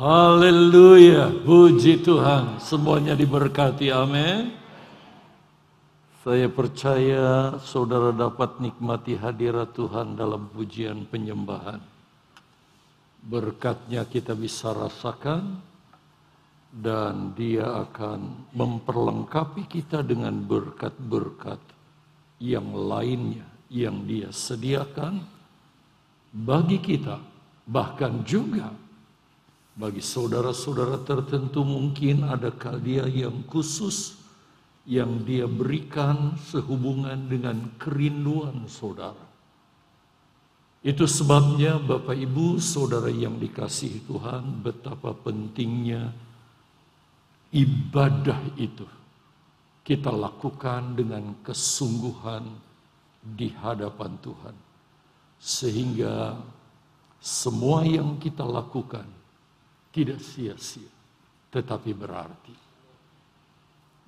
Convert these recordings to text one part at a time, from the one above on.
Haleluya, puji Tuhan. Semuanya diberkati, amin. Saya percaya saudara dapat nikmati hadirat Tuhan dalam pujian penyembahan. Berkatnya kita bisa rasakan dan dia akan memperlengkapi kita dengan berkat-berkat yang lainnya yang dia sediakan bagi kita bahkan juga bagi saudara-saudara tertentu mungkin ada dia yang khusus yang dia berikan sehubungan dengan kerinduan saudara. Itu sebabnya Bapak Ibu saudara yang dikasihi Tuhan betapa pentingnya ibadah itu kita lakukan dengan kesungguhan di hadapan Tuhan. Sehingga semua yang kita lakukan tidak sia-sia, tetapi berarti.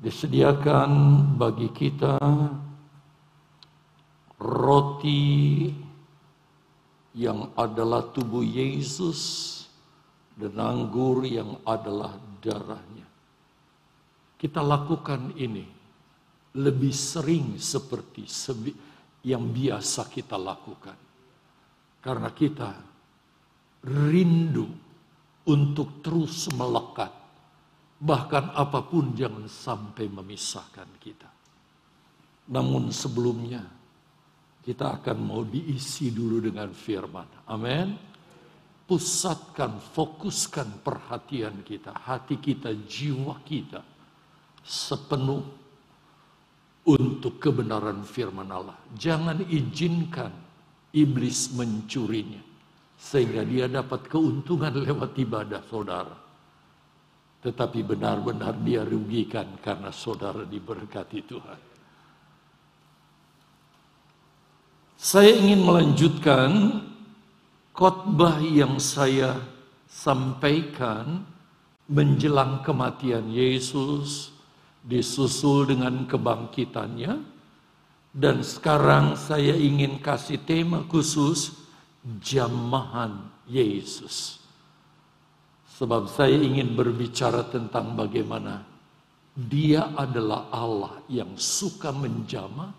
Disediakan bagi kita roti yang adalah tubuh Yesus dan anggur yang adalah darahnya. Kita lakukan ini lebih sering seperti yang biasa kita lakukan. Karena kita rindu untuk terus melekat. Bahkan apa pun jangan sampai memisahkan kita. Namun sebelumnya kita akan mau diisi dulu dengan firman. Amin. Pusatkan, fokuskan perhatian kita, hati kita, jiwa kita sepenuh untuk kebenaran firman Allah. Jangan izinkan iblis mencurinya sehingga dia dapat keuntungan lewat ibadah saudara. Tetapi benar-benar dia rugikan karena saudara diberkati Tuhan. Saya ingin melanjutkan khotbah yang saya sampaikan menjelang kematian Yesus disusul dengan kebangkitannya dan sekarang saya ingin kasih tema khusus jamahan Yesus. Sebab saya ingin berbicara tentang bagaimana dia adalah Allah yang suka menjamah,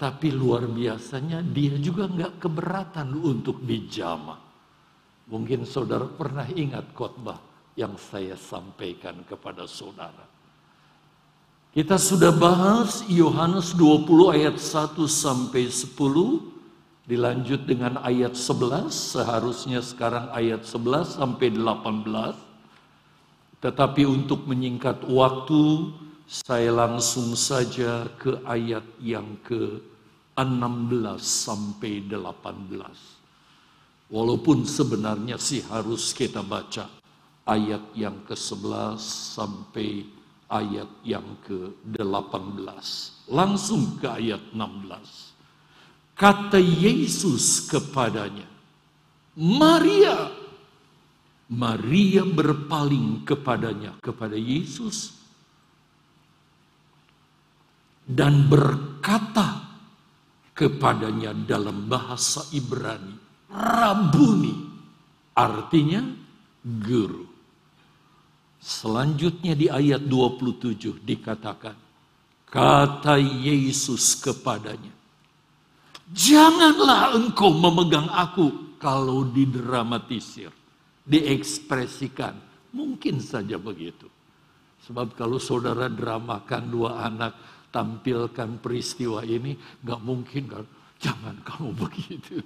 tapi luar biasanya dia juga nggak keberatan untuk dijamah. Mungkin saudara pernah ingat khotbah yang saya sampaikan kepada saudara. Kita sudah bahas Yohanes 20 ayat 1 sampai 10 Dilanjut dengan ayat 11, seharusnya sekarang ayat 11 sampai 18. Tetapi untuk menyingkat waktu, saya langsung saja ke ayat yang ke-16 sampai 18. Walaupun sebenarnya sih harus kita baca ayat yang ke-11 sampai ayat yang ke-18. Langsung ke ayat 16. Kata Yesus kepadanya, Maria. Maria berpaling kepadanya, kepada Yesus. Dan berkata kepadanya dalam bahasa Ibrani, Rabuni. Artinya guru. Selanjutnya di ayat 27 dikatakan, kata Yesus kepadanya, Janganlah engkau memegang aku kalau didramatisir, diekspresikan. Mungkin saja begitu. Sebab kalau saudara dramakan dua anak, tampilkan peristiwa ini, gak mungkin kan. Jangan kamu begitu.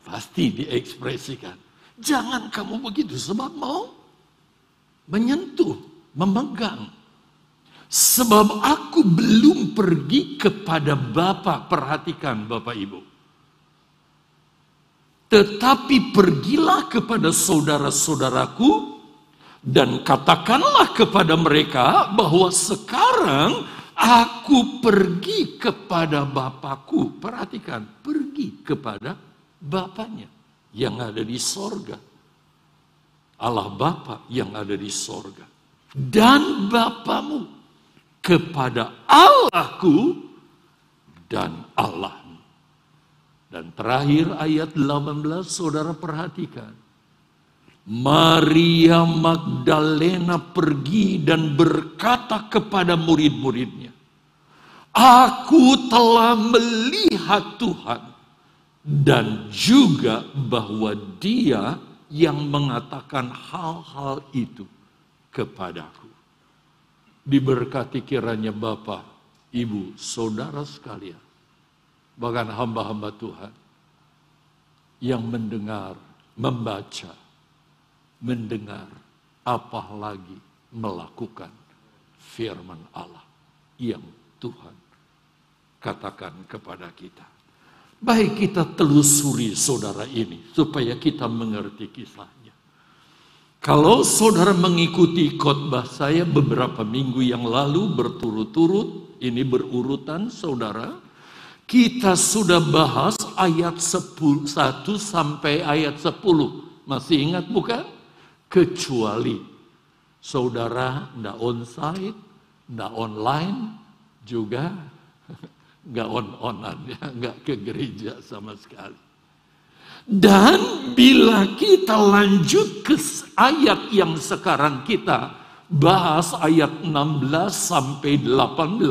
Pasti diekspresikan. Jangan kamu begitu, sebab mau menyentuh, memegang, Sebab aku belum pergi kepada Bapa. Perhatikan Bapak Ibu. Tetapi pergilah kepada saudara-saudaraku dan katakanlah kepada mereka bahwa sekarang aku pergi kepada Bapakku. Perhatikan, pergi kepada Bapaknya yang ada di sorga. Allah Bapa yang ada di sorga. Dan Bapamu kepada Allahku dan Allahmu. Dan terakhir ayat 18 saudara perhatikan. Maria Magdalena pergi dan berkata kepada murid-muridnya, Aku telah melihat Tuhan dan juga bahwa dia yang mengatakan hal-hal itu kepadaku. Diberkati kiranya Bapak, Ibu, Saudara sekalian, bahkan hamba-hamba Tuhan yang mendengar, membaca, mendengar, apalagi melakukan firman Allah yang Tuhan katakan kepada kita. Baik kita telusuri saudara ini supaya kita mengerti kisahnya. Kalau saudara mengikuti khotbah saya beberapa minggu yang lalu berturut-turut, ini berurutan saudara, kita sudah bahas ayat 1 sampai ayat 10. Masih ingat bukan? kecuali saudara ndak onsite, ndak online, juga nggak on-onan ya, nggak ke gereja sama sekali. Dan bila kita lanjut ke ayat yang sekarang kita bahas ayat 16 sampai 18,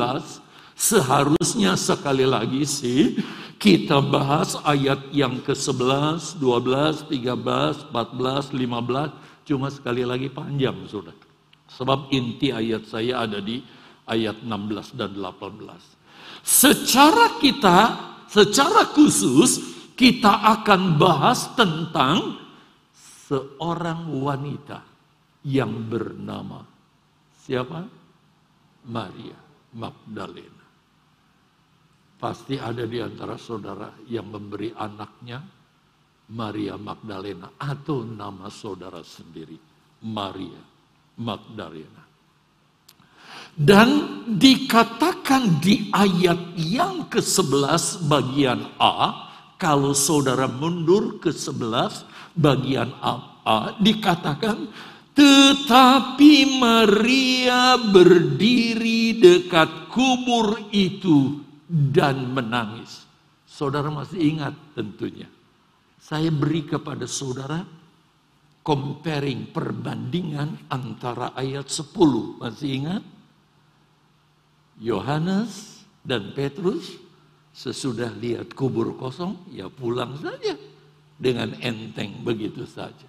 seharusnya sekali lagi sih kita bahas ayat yang ke-11, 12, 13, 14, 15, Cuma sekali lagi panjang sudah. Sebab inti ayat saya ada di ayat 16 dan 18. Secara kita, secara khusus kita akan bahas tentang seorang wanita yang bernama siapa? Maria Magdalena. Pasti ada di antara saudara yang memberi anaknya Maria Magdalena atau nama saudara sendiri Maria Magdalena. Dan dikatakan di ayat yang ke-11 bagian A, kalau saudara mundur ke 11 bagian A, A dikatakan tetapi Maria berdiri dekat kubur itu dan menangis. Saudara masih ingat tentunya. Saya beri kepada saudara comparing perbandingan antara ayat 10. Masih ingat? Yohanes dan Petrus sesudah lihat kubur kosong ya pulang saja dengan enteng begitu saja.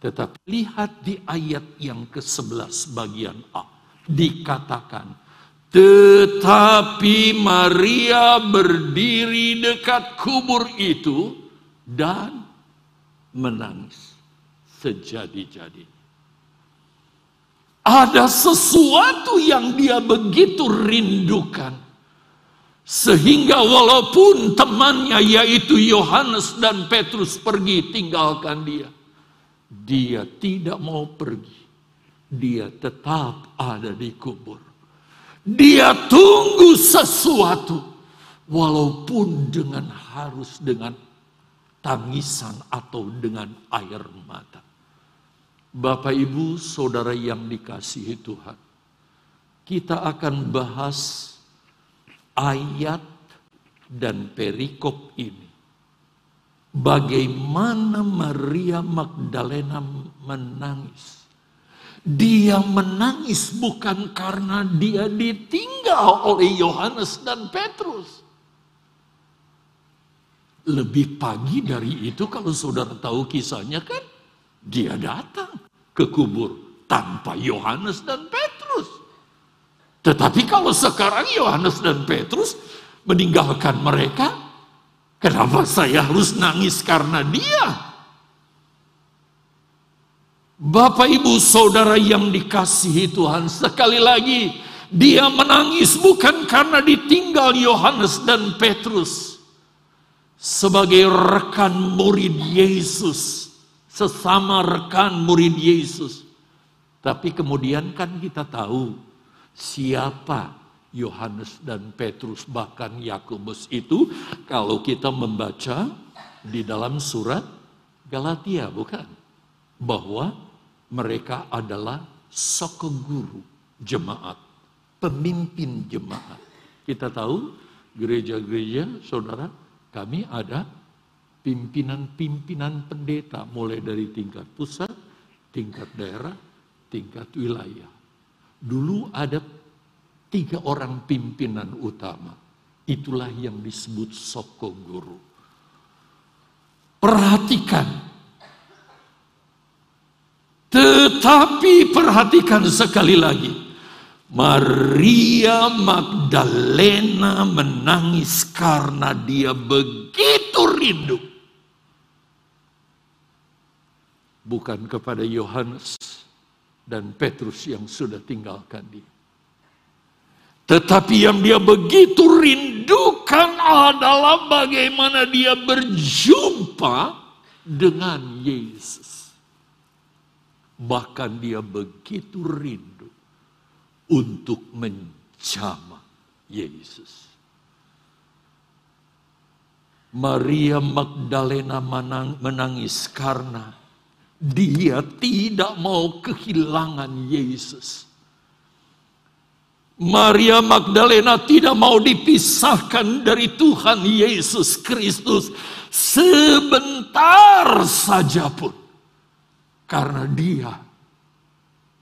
Tetapi lihat di ayat yang ke-11 bagian A dikatakan tetapi Maria berdiri dekat kubur itu dan menangis sejadi-jadinya. Ada sesuatu yang dia begitu rindukan. Sehingga walaupun temannya yaitu Yohanes dan Petrus pergi tinggalkan dia. Dia tidak mau pergi. Dia tetap ada di kubur. Dia tunggu sesuatu. Walaupun dengan harus dengan tangisan atau dengan air mata. Bapak Ibu, saudara yang dikasihi Tuhan, kita akan bahas ayat dan perikop ini. Bagaimana Maria Magdalena menangis. Dia menangis bukan karena dia ditinggal oleh Yohanes dan Petrus lebih pagi dari itu kalau saudara tahu kisahnya kan dia datang ke kubur tanpa Yohanes dan Petrus. Tetapi kalau sekarang Yohanes dan Petrus meninggalkan mereka, kenapa saya harus nangis karena dia? Bapak ibu saudara yang dikasihi Tuhan sekali lagi dia menangis bukan karena ditinggal Yohanes dan Petrus sebagai rekan murid Yesus, sesama rekan murid Yesus. Tapi kemudian kan kita tahu siapa Yohanes dan Petrus bahkan Yakobus itu kalau kita membaca di dalam surat Galatia bukan bahwa mereka adalah sokoguru jemaat, pemimpin jemaat. Kita tahu gereja-gereja saudara kami ada pimpinan-pimpinan pendeta mulai dari tingkat pusat, tingkat daerah, tingkat wilayah. Dulu ada tiga orang pimpinan utama. Itulah yang disebut soko guru. Perhatikan. Tetapi perhatikan sekali lagi. Maria Magdalena menangis karena dia begitu rindu bukan kepada Yohanes dan Petrus yang sudah tinggalkan dia. Tetapi yang dia begitu rindukan adalah bagaimana dia berjumpa dengan Yesus. Bahkan dia begitu rindu untuk menjamah Yesus. Maria Magdalena menangis karena dia tidak mau kehilangan Yesus. Maria Magdalena tidak mau dipisahkan dari Tuhan Yesus Kristus sebentar saja pun. Karena dia,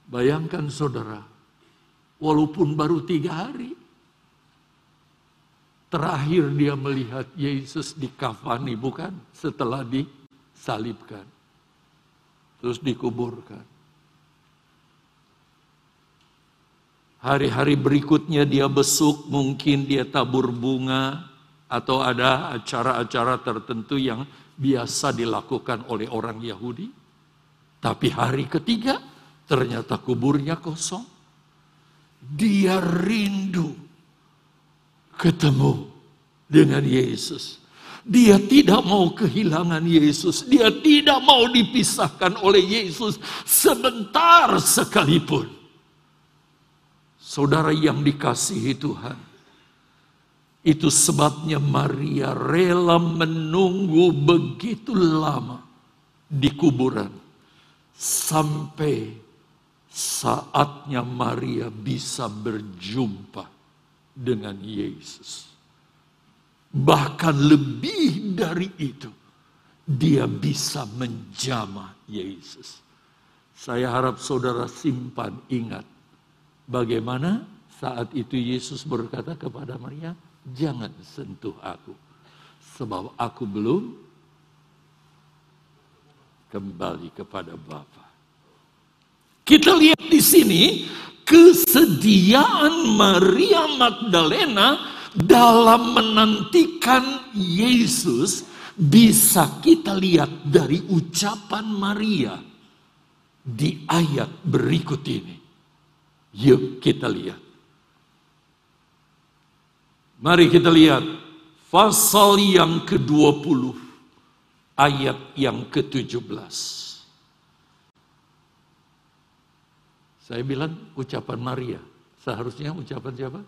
bayangkan saudara, walaupun baru tiga hari, terakhir dia melihat Yesus di kafani, bukan? Setelah disalibkan terus dikuburkan. Hari-hari berikutnya dia besuk, mungkin dia tabur bunga, atau ada acara-acara tertentu yang biasa dilakukan oleh orang Yahudi. Tapi hari ketiga, ternyata kuburnya kosong. Dia rindu ketemu dengan Yesus. Dia tidak mau kehilangan Yesus. Dia tidak mau dipisahkan oleh Yesus sebentar sekalipun. Saudara yang dikasihi Tuhan. Itu sebabnya Maria rela menunggu begitu lama di kuburan. Sampai saatnya Maria bisa berjumpa dengan Yesus. Bahkan lebih dari itu, dia bisa menjamah Yesus. Saya harap saudara simpan ingat bagaimana saat itu Yesus berkata kepada Maria, "Jangan sentuh aku, sebab aku belum kembali kepada Bapa." Kita lihat di sini kesediaan Maria Magdalena dalam menantikan Yesus bisa kita lihat dari ucapan Maria di ayat berikut ini. Yuk kita lihat. Mari kita lihat pasal yang ke-20 ayat yang ke-17. Saya bilang ucapan Maria. Seharusnya ucapan siapa?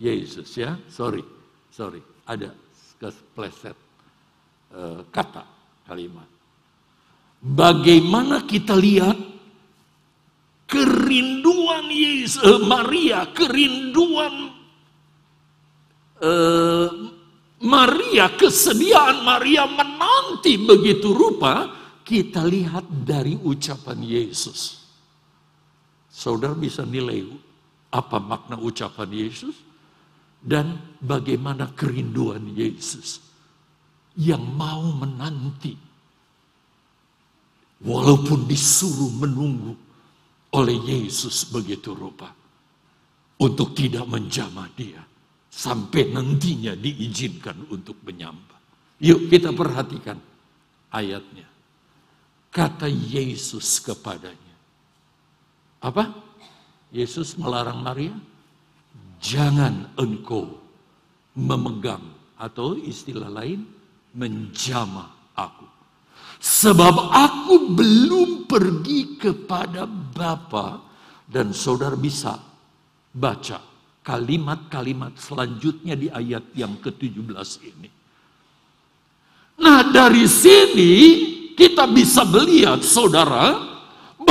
Yesus ya, sorry, sorry, ada kepleset uh, kata kalimat. Bagaimana kita lihat kerinduan Yesus, uh, Maria, kerinduan uh, Maria, kesediaan Maria menanti begitu rupa, kita lihat dari ucapan Yesus. Saudara bisa nilai apa makna ucapan Yesus? Dan bagaimana kerinduan Yesus yang mau menanti walaupun disuruh menunggu oleh Yesus begitu rupa untuk tidak menjamah dia sampai nantinya diizinkan untuk menyembah. Yuk kita perhatikan ayatnya. Kata Yesus kepadanya. Apa? Yesus melarang Maria? Jangan engkau memegang atau istilah lain menjamah aku. Sebab aku belum pergi kepada Bapa dan saudara bisa baca kalimat-kalimat selanjutnya di ayat yang ke-17 ini. Nah dari sini kita bisa melihat saudara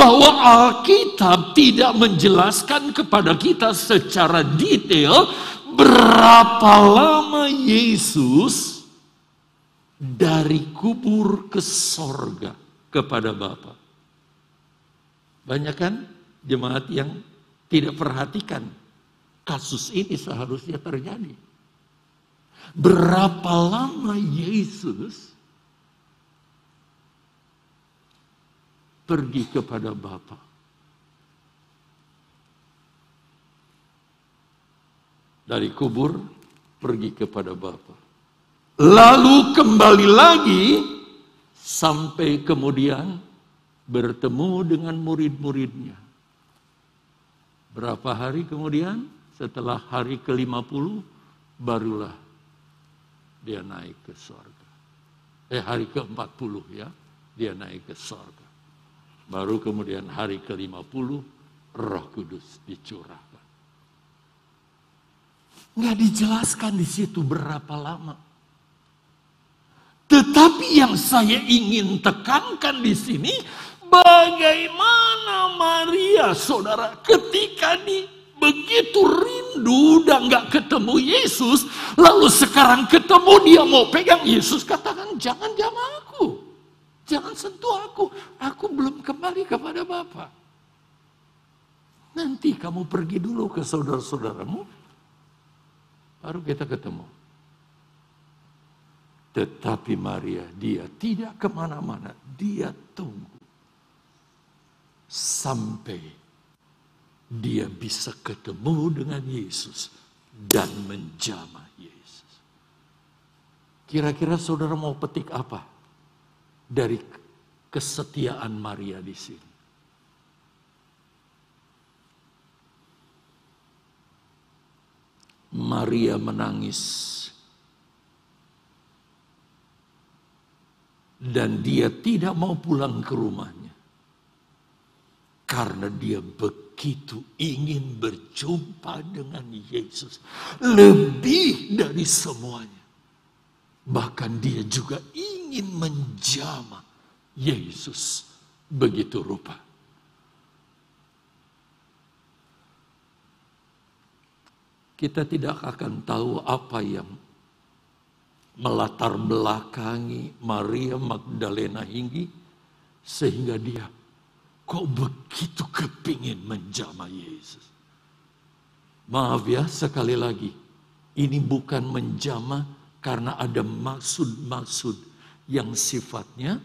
bahwa Alkitab tidak menjelaskan kepada kita secara detail berapa lama Yesus dari kubur ke sorga kepada Bapa. Banyak kan jemaat yang tidak perhatikan kasus ini seharusnya terjadi. Berapa lama Yesus pergi kepada Bapa? Dari kubur pergi kepada Bapa. Lalu kembali lagi sampai kemudian bertemu dengan murid-muridnya. Berapa hari kemudian setelah hari ke-50 barulah dia naik ke sorga. Eh hari ke-40 ya, dia naik ke sorga. Baru kemudian hari ke-50 roh kudus dicurahkan. Nggak dijelaskan di situ berapa lama. Tetapi yang saya ingin tekankan di sini, bagaimana Maria, saudara, ketika di begitu rindu dan nggak ketemu Yesus, lalu sekarang ketemu dia mau pegang Yesus, katakan jangan jamah aku, jangan sentuh aku, aku belum kembali kepada Bapa. Nanti kamu pergi dulu ke saudara-saudaramu, baru kita ketemu. Tetapi Maria, dia tidak ke mana-mana, dia tunggu sampai dia bisa ketemu dengan Yesus dan menjamah Yesus. Kira-kira saudara mau petik apa dari kesetiaan Maria di sini? Maria menangis dan dia tidak mau pulang ke rumahnya karena dia begitu ingin berjumpa dengan Yesus. Lebih dari semuanya. Bahkan dia juga ingin menjamah Yesus begitu rupa. Kita tidak akan tahu apa yang melatar belakangi Maria Magdalena hingga sehingga dia kok begitu kepingin menjamah Yesus. Maaf ya sekali lagi, ini bukan menjamah karena ada maksud-maksud yang sifatnya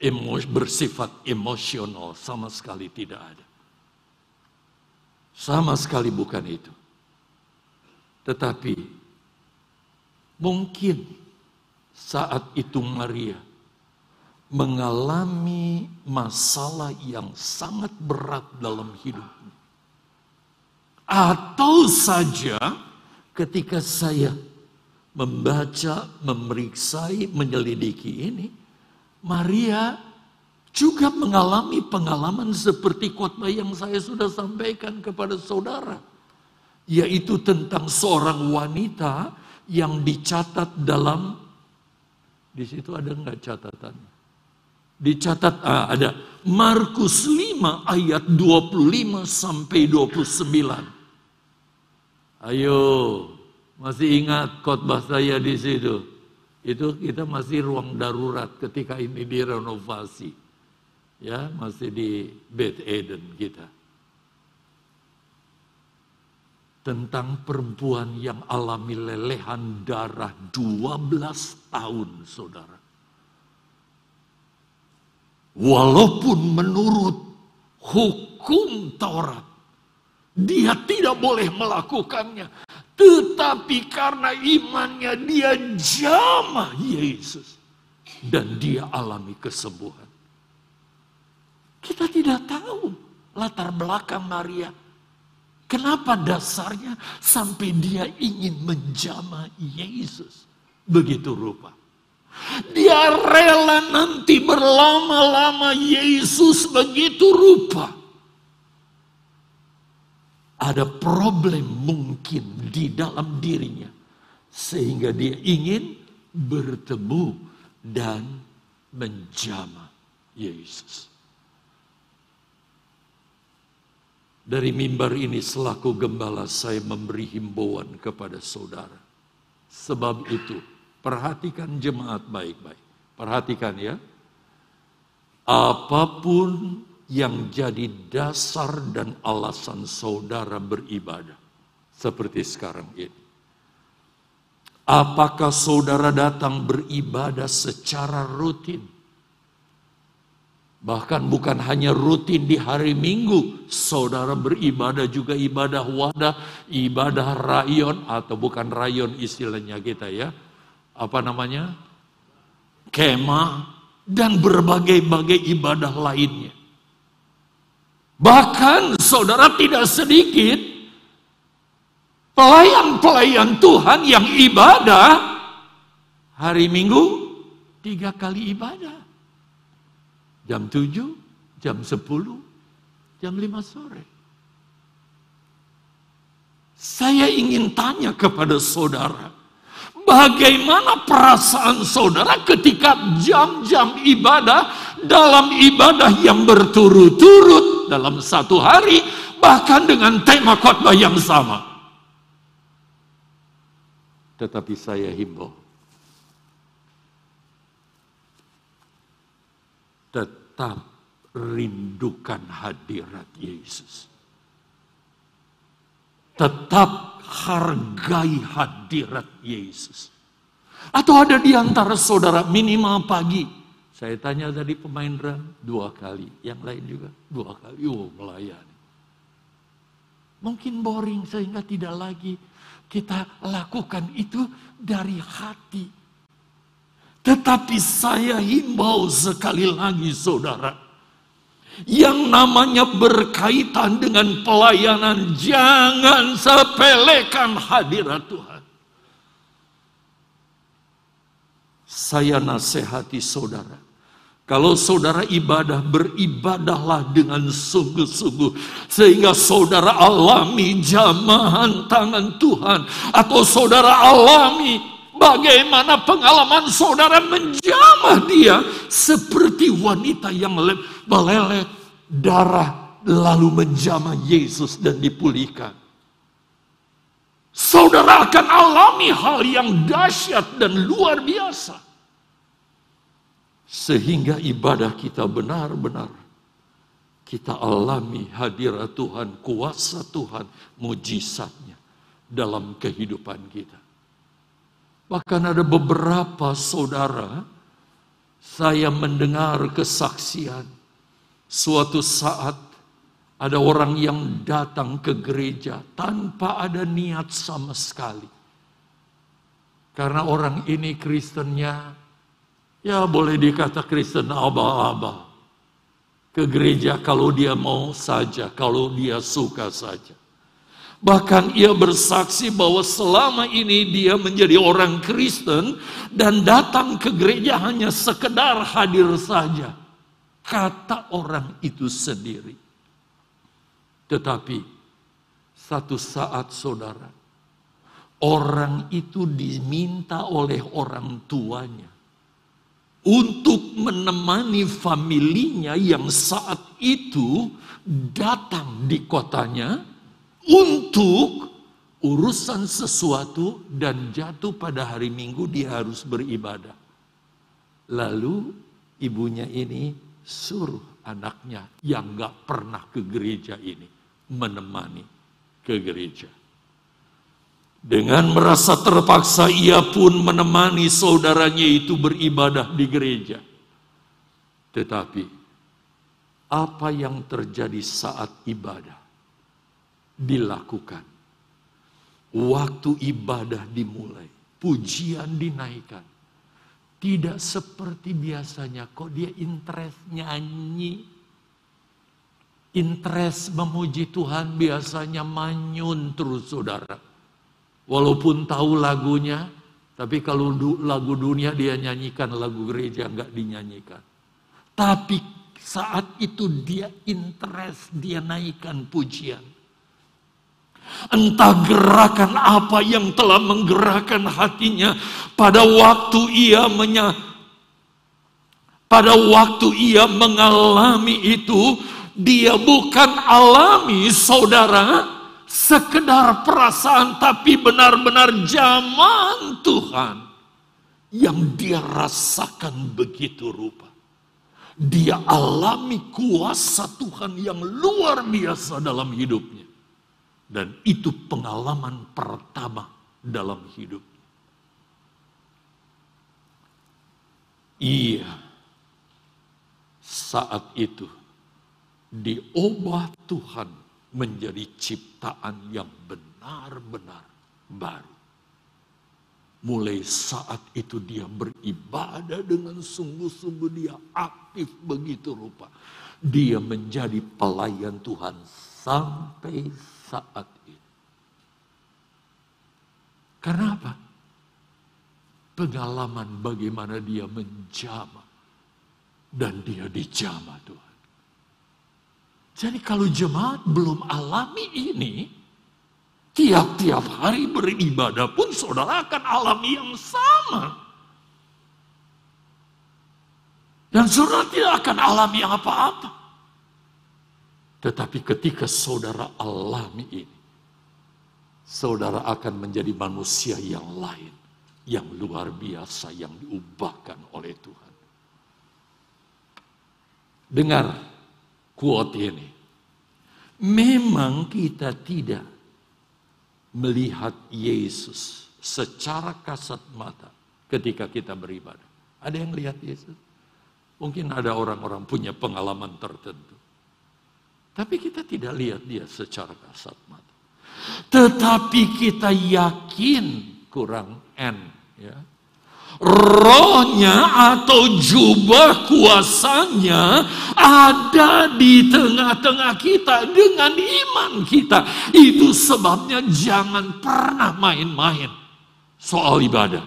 emos, bersifat emosional sama sekali tidak ada. Sama sekali bukan itu. Tetapi mungkin saat itu Maria mengalami masalah yang sangat berat dalam hidupnya. Atau saja ketika saya membaca, memeriksai, menyelidiki ini, Maria juga mengalami pengalaman seperti khotbah yang saya sudah sampaikan kepada saudara. Yaitu tentang seorang wanita yang dicatat dalam, di situ ada enggak catatannya? dicatat ah, ada Markus 5 ayat 25 sampai 29. Ayo, masih ingat khotbah saya di situ. Itu kita masih ruang darurat ketika ini direnovasi. Ya, masih di Beth Eden kita. Tentang perempuan yang alami lelehan darah 12 tahun, saudara Walaupun menurut hukum Taurat, dia tidak boleh melakukannya. Tetapi karena imannya dia jamah Yesus. Dan dia alami kesembuhan. Kita tidak tahu latar belakang Maria. Kenapa dasarnya sampai dia ingin menjamah Yesus. Begitu rupa. Dia rela nanti berlama-lama Yesus begitu rupa. Ada problem mungkin di dalam dirinya. Sehingga dia ingin bertemu dan menjamah Yesus. Dari mimbar ini selaku gembala saya memberi himbauan kepada saudara Sebab itu, perhatikan jemaat baik-baik. Perhatikan ya. Apa pun yang jadi dasar dan alasan saudara beribadah. Seperti sekarang ini. Apakah saudara datang beribadah secara rutin? Bahkan bukan hanya rutin di hari Minggu, saudara beribadah juga ibadah wadah, ibadah rayon atau bukan rayon istilahnya kita ya. Apa namanya? Kemah dan berbagai-bagai ibadah lainnya. Bahkan saudara tidak sedikit pelayan-pelayan Tuhan yang ibadah hari Minggu tiga kali ibadah. Jam 7, jam 10, jam 5 sore. Saya ingin tanya kepada saudara, bagaimana perasaan saudara ketika jam-jam ibadah dalam ibadah yang berturut-turut dalam satu hari, bahkan dengan tema khotbah yang sama. Tetapi saya himbau, tetap rindukan hadirat Yesus. Tetap hargai hadirat Yesus. Atau ada di antara saudara minimal pagi. Saya tanya tadi pemain drum dua kali. Yang lain juga dua kali. Oh melayani. Mungkin boring sehingga tidak lagi kita lakukan itu dari hati tetapi saya himbau sekali lagi saudara. Yang namanya berkaitan dengan pelayanan. Jangan sepelekan hadirat Tuhan. Saya nasihati saudara. Kalau saudara ibadah, beribadahlah dengan sungguh-sungguh. Sehingga saudara alami jamahan tangan Tuhan. Atau saudara alami Bagaimana pengalaman saudara menjamah dia seperti wanita yang meleleh darah lalu menjamah Yesus dan dipulihkan. Saudara akan alami hal yang dahsyat dan luar biasa. Sehingga ibadah kita benar-benar kita alami hadirat Tuhan, kuasa Tuhan, mujizatnya dalam kehidupan kita. Bahkan ada beberapa saudara, saya mendengar kesaksian. Suatu saat ada orang yang datang ke gereja tanpa ada niat sama sekali. Karena orang ini Kristennya, ya boleh dikata Kristen abah-abah. Ke gereja kalau dia mau saja, kalau dia suka saja. Bahkan ia bersaksi bahwa selama ini dia menjadi orang Kristen dan datang ke gereja hanya sekedar hadir saja. Kata orang itu sendiri. Tetapi satu saat saudara, orang itu diminta oleh orang tuanya untuk menemani familinya yang saat itu datang di kotanya untuk urusan sesuatu dan jatuh pada hari Minggu dia harus beribadah. Lalu ibunya ini suruh anaknya yang gak pernah ke gereja ini menemani ke gereja. Dengan merasa terpaksa ia pun menemani saudaranya itu beribadah di gereja. Tetapi apa yang terjadi saat ibadah? dilakukan. Waktu ibadah dimulai, pujian dinaikkan. Tidak seperti biasanya, kok dia interest nyanyi. Interest memuji Tuhan biasanya manyun terus saudara. Walaupun tahu lagunya, tapi kalau lagu dunia dia nyanyikan, lagu gereja nggak dinyanyikan. Tapi saat itu dia interest, dia naikkan pujian. Entah gerakan apa yang telah menggerakkan hatinya pada waktu ia menya pada waktu ia mengalami itu dia bukan alami saudara sekedar perasaan tapi benar-benar zaman Tuhan yang dia rasakan begitu rupa. Dia alami kuasa Tuhan yang luar biasa dalam hidupnya. Dan itu pengalaman pertama dalam hidup. Iya, saat itu diubah Tuhan menjadi ciptaan yang benar-benar baru. Mulai saat itu dia beribadah dengan sungguh-sungguh dia aktif begitu rupa. Dia menjadi pelayan Tuhan sampai saat ini. Karena apa? Pengalaman bagaimana dia menjama dan dia dijama Tuhan. Jadi kalau jemaat belum alami ini, tiap-tiap hari beribadah pun saudara akan alami yang sama. Dan saudara tidak akan alami apa-apa. Tetapi ketika saudara alami ini, saudara akan menjadi manusia yang lain, yang luar biasa, yang diubahkan oleh Tuhan. Dengar quote ini. Memang kita tidak melihat Yesus secara kasat mata ketika kita beribadah. Ada yang lihat Yesus? Mungkin ada orang-orang punya pengalaman tertentu. Tapi kita tidak lihat dia secara kasat mata. Tetapi kita yakin kurang N ya rohnya atau jubah kuasanya ada di tengah-tengah kita dengan iman kita. Itu sebabnya jangan pernah main-main soal ibadah.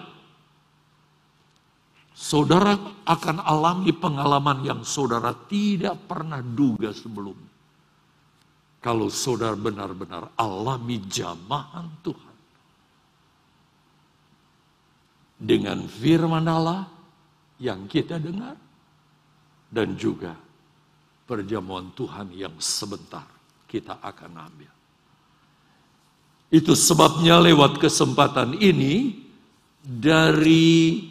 Saudara akan alami pengalaman yang saudara tidak pernah duga sebelumnya. Kalau saudara benar-benar alami jamahan Tuhan dengan firman Allah yang kita dengar dan juga perjamuan Tuhan yang sebentar kita akan ambil. Itu sebabnya lewat kesempatan ini dari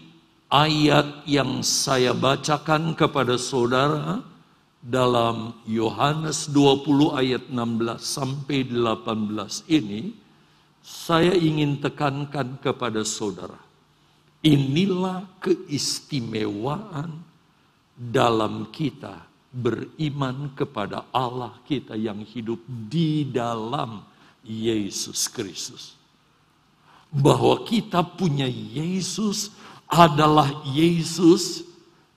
ayat yang saya bacakan kepada saudara dalam Yohanes 20 ayat 16 sampai 18 ini saya ingin tekankan kepada saudara Inilah keistimewaan dalam kita beriman kepada Allah kita yang hidup di dalam Yesus Kristus. Bahwa kita punya Yesus adalah Yesus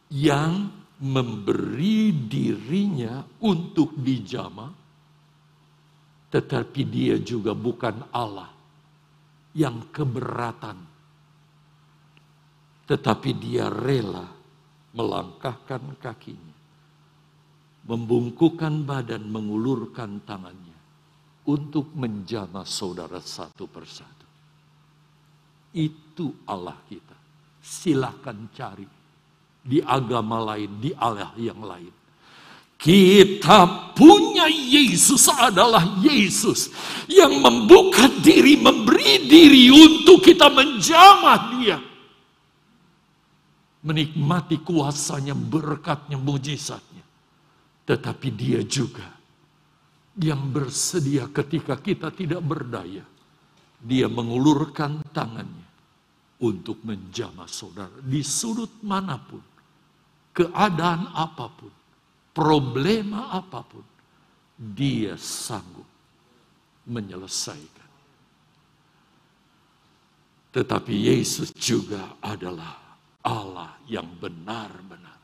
yang memberi dirinya untuk dijama, tetapi dia juga bukan Allah yang keberatan tetapi dia rela melangkahkan kakinya, membungkukan badan, mengulurkan tangannya untuk menjamah saudara satu persatu. Itu Allah kita. Silahkan cari di agama lain, di Allah yang lain. Kita punya Yesus adalah Yesus yang membuka diri, memberi diri untuk kita menjamah dia menikmati kuasanya, berkatnya, mujizatnya. Tetapi dia juga yang bersedia ketika kita tidak berdaya. Dia mengulurkan tangannya untuk menjamah saudara di sudut mana pun, keadaan apa pun, problema apa pun, dia sanggup menyelesaikan. Tetapi Yesus juga adalah Allah yang benar-benar.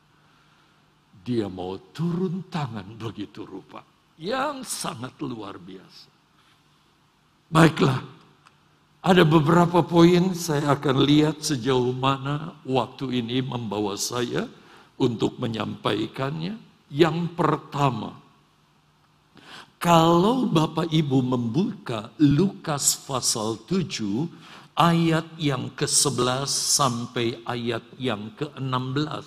Dia mau turun tangan begitu rupa. Yang sangat luar biasa. Baiklah, ada beberapa poin saya akan lihat sejauh mana waktu ini membawa saya untuk menyampaikannya. Yang pertama, kalau Bapak Ibu membuka Lukas pasal 7 ayat yang ke-11 sampai ayat yang ke-16.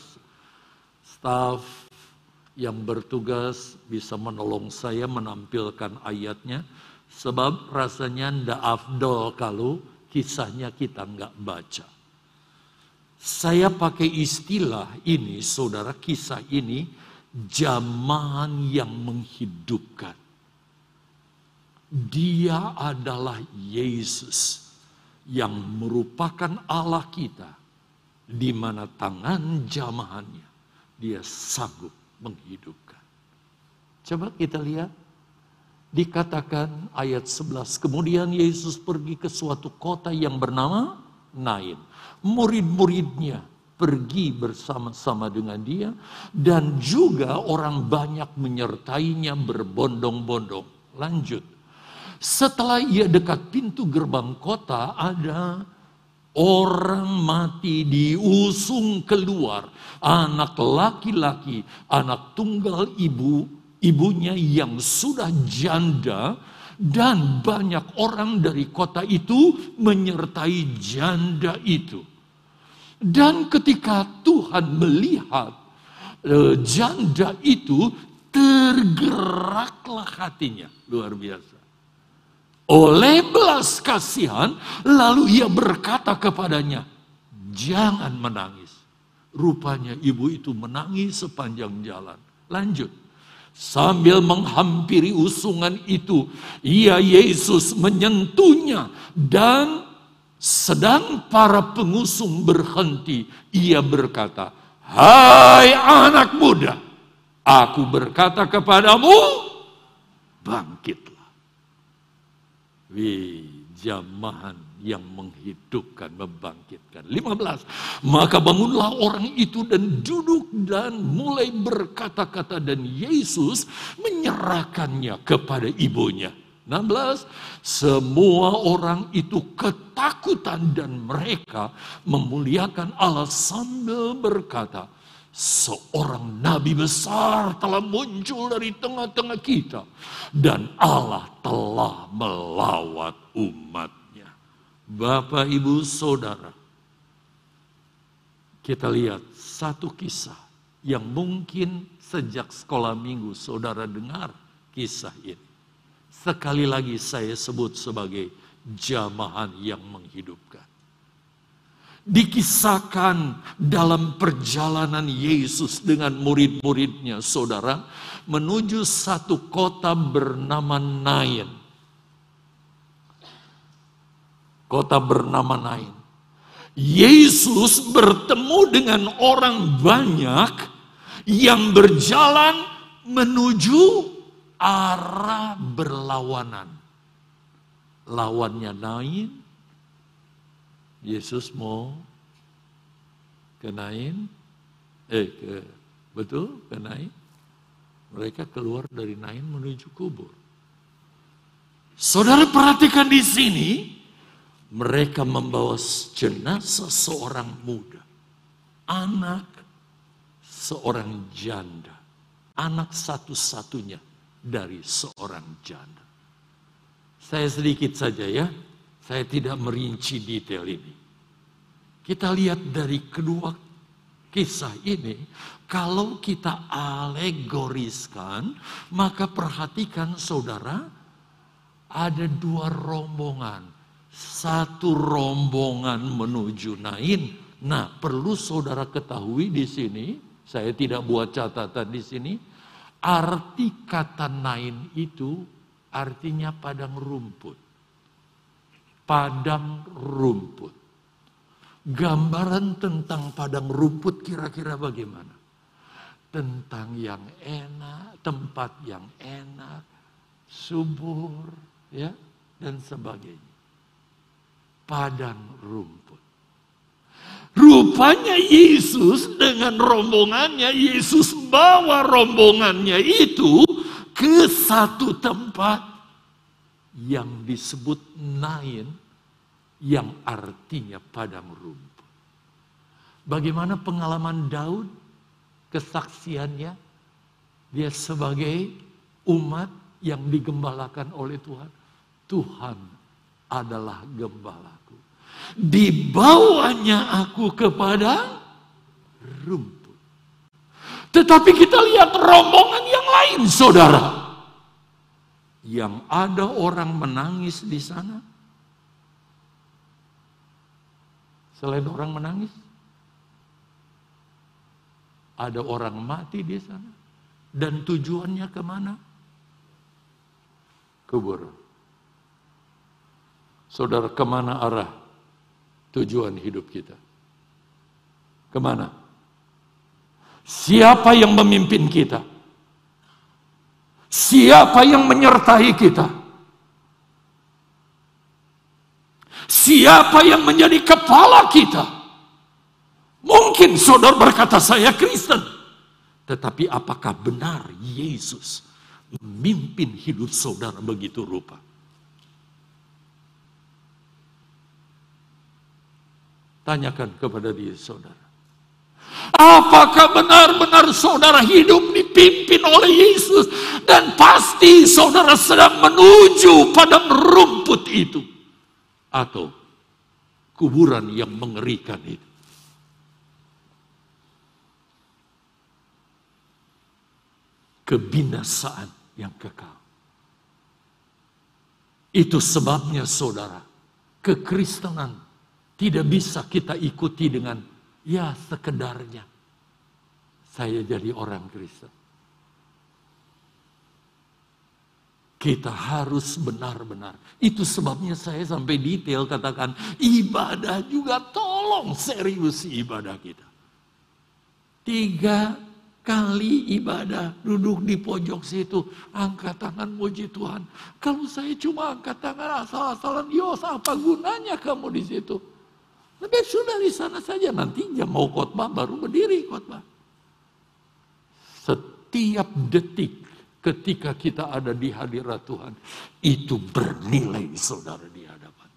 Staf yang bertugas bisa menolong saya menampilkan ayatnya Sebab rasanya ndak afdol kalau kisahnya kita nggak baca. Saya pakai istilah ini, saudara, kisah ini, zaman yang menghidupkan. Dia adalah Yesus yang merupakan Allah kita, di mana tangan jamahannya dia sanggup menghidupkan. Coba kita lihat, dikatakan ayat 11, kemudian Yesus pergi ke suatu kota yang bernama Nain murid-muridnya pergi bersama-sama dengan dia dan juga orang banyak menyertainya berbondong-bondong. Lanjut. Setelah ia dekat pintu gerbang kota ada orang mati diusung keluar. Anak laki-laki, anak tunggal ibu, ibunya yang sudah janda dan banyak orang dari kota itu menyertai janda itu. Dan ketika Tuhan melihat e, janda itu, tergeraklah hatinya. Luar biasa. Oleh belas kasihan, lalu ia berkata kepadanya, jangan menangis. Rupanya ibu itu menangis sepanjang jalan. Lanjut. Sambil menghampiri usungan itu, ia Yesus menyentuhnya dan sedang para pengusung berhenti, ia berkata, "Hai anak muda, aku berkata kepadamu, bangkitlah." Wih, jamahan yang menghidupkan, membangkitkan. 15. Maka bangunlah orang itu dan duduk dan mulai berkata-kata dan Yesus menyerahkannya kepada ibunya. 16. Semua orang itu ketakutan dan mereka memuliakan Allah sambil berkata, seorang nabi besar telah muncul dari tengah-tengah kita dan Allah telah melawat umatnya. Bapak, Ibu, Saudara, kita lihat satu kisah yang mungkin sejak sekolah minggu saudara dengar kisah ini. Sekali lagi saya sebut sebagai jamahan yang menghidupkan dikisahkan dalam perjalanan Yesus dengan murid-muridnya, saudara, menuju satu kota bernama Nain. Kota bernama Nain. Yesus bertemu dengan orang banyak yang berjalan menuju arah berlawanan. Lawannya Nain, Yesus mau ke Nain, eh ke betul ke Nain. Mereka keluar dari Nain menuju kubur. Saudara perhatikan di sini, mereka membawa jenazah seorang muda, anak seorang janda, anak satu-satunya dari seorang janda. Saya sedikit saja ya, saya tidak merinci detail ini. Kita lihat dari kedua kisah ini, kalau kita alegoriskan, maka perhatikan saudara, ada dua rombongan. Satu rombongan menuju Nain. Nah, perlu saudara ketahui di sini, saya tidak buat catatan di sini, arti kata Nain itu artinya padang rumput padang rumput. Gambaran tentang padang rumput kira-kira bagaimana? Tentang yang enak, tempat yang enak, subur, ya, dan sebagainya. Padang rumput. Rupanya Yesus dengan rombongannya, Yesus bawa rombongannya itu ke satu tempat yang disebut Nain yang artinya padang rumput. Bagaimana pengalaman Daud, kesaksiannya, dia sebagai umat yang digembalakan oleh Tuhan. Tuhan adalah gembalaku. Dibawanya aku kepada rumput. Tetapi kita lihat rombongan yang lain, saudara yang ada orang menangis di sana? Selain orang menangis, ada orang mati di sana. Dan tujuannya ke mana? Kubur. Saudara, ke mana arah tujuan hidup kita? Ke mana? Siapa yang memimpin kita? Siapa yang menyertai kita? Siapa yang menjadi kepala kita? Mungkin saudara berkata saya Kristen. Tetapi apakah benar Yesus memimpin hidup saudara begitu rupa? Tanyakan kepada diri saudara. Apakah benar-benar saudara hidup dipimpin oleh Yesus dan pasti saudara sedang menuju pada rumput itu? atau kuburan yang mengerikan itu. Kebinasaan yang kekal. Itu sebabnya saudara, kekristenan tidak bisa kita ikuti dengan ya sekedarnya. Saya jadi orang Kristen. Kita harus benar-benar. Itu sebabnya saya sampai detail katakan ibadah juga tolong serius ibadah kita. Tiga kali ibadah duduk di pojok situ angkat tangan muji Tuhan. Kalau saya cuma angkat tangan asal-asalan, yos apa gunanya kamu di situ? Lebih sudah di sana saja nanti jam mau khotbah baru berdiri khotbah. Setiap detik ketika kita ada di hadirat Tuhan, itu bernilai saudara di hadapan.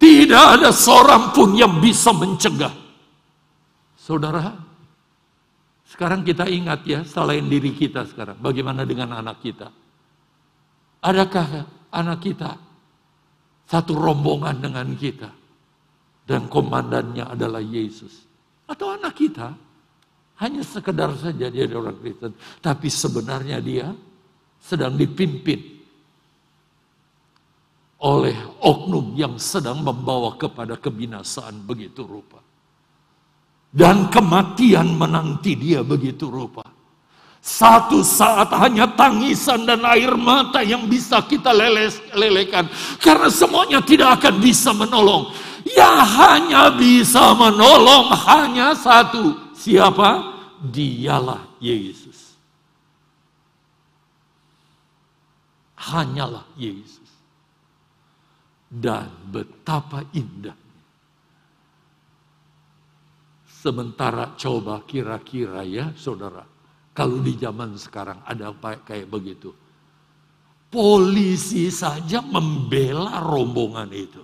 Tidak ada seorang pun yang bisa mencegah. Saudara, sekarang kita ingat ya, selain diri kita sekarang, bagaimana dengan anak kita? Adakah anak kita satu rombongan dengan kita? dan komandannya adalah Yesus. Atau anak kita hanya sekedar saja dia orang Kristen, tapi sebenarnya dia sedang dipimpin oleh oknum yang sedang membawa kepada kebinasaan begitu rupa. Dan kematian menanti dia begitu rupa. Satu saat hanya tangisan dan air mata yang bisa kita leles, lelekan. Karena semuanya tidak akan bisa menolong. Yang hanya bisa menolong hanya satu. Siapa? Dialah Yesus. Hanyalah Yesus. Dan betapa indahnya. Sementara coba kira-kira ya saudara. Kalau di zaman sekarang ada kayak begitu. Polisi saja membela rombongan itu.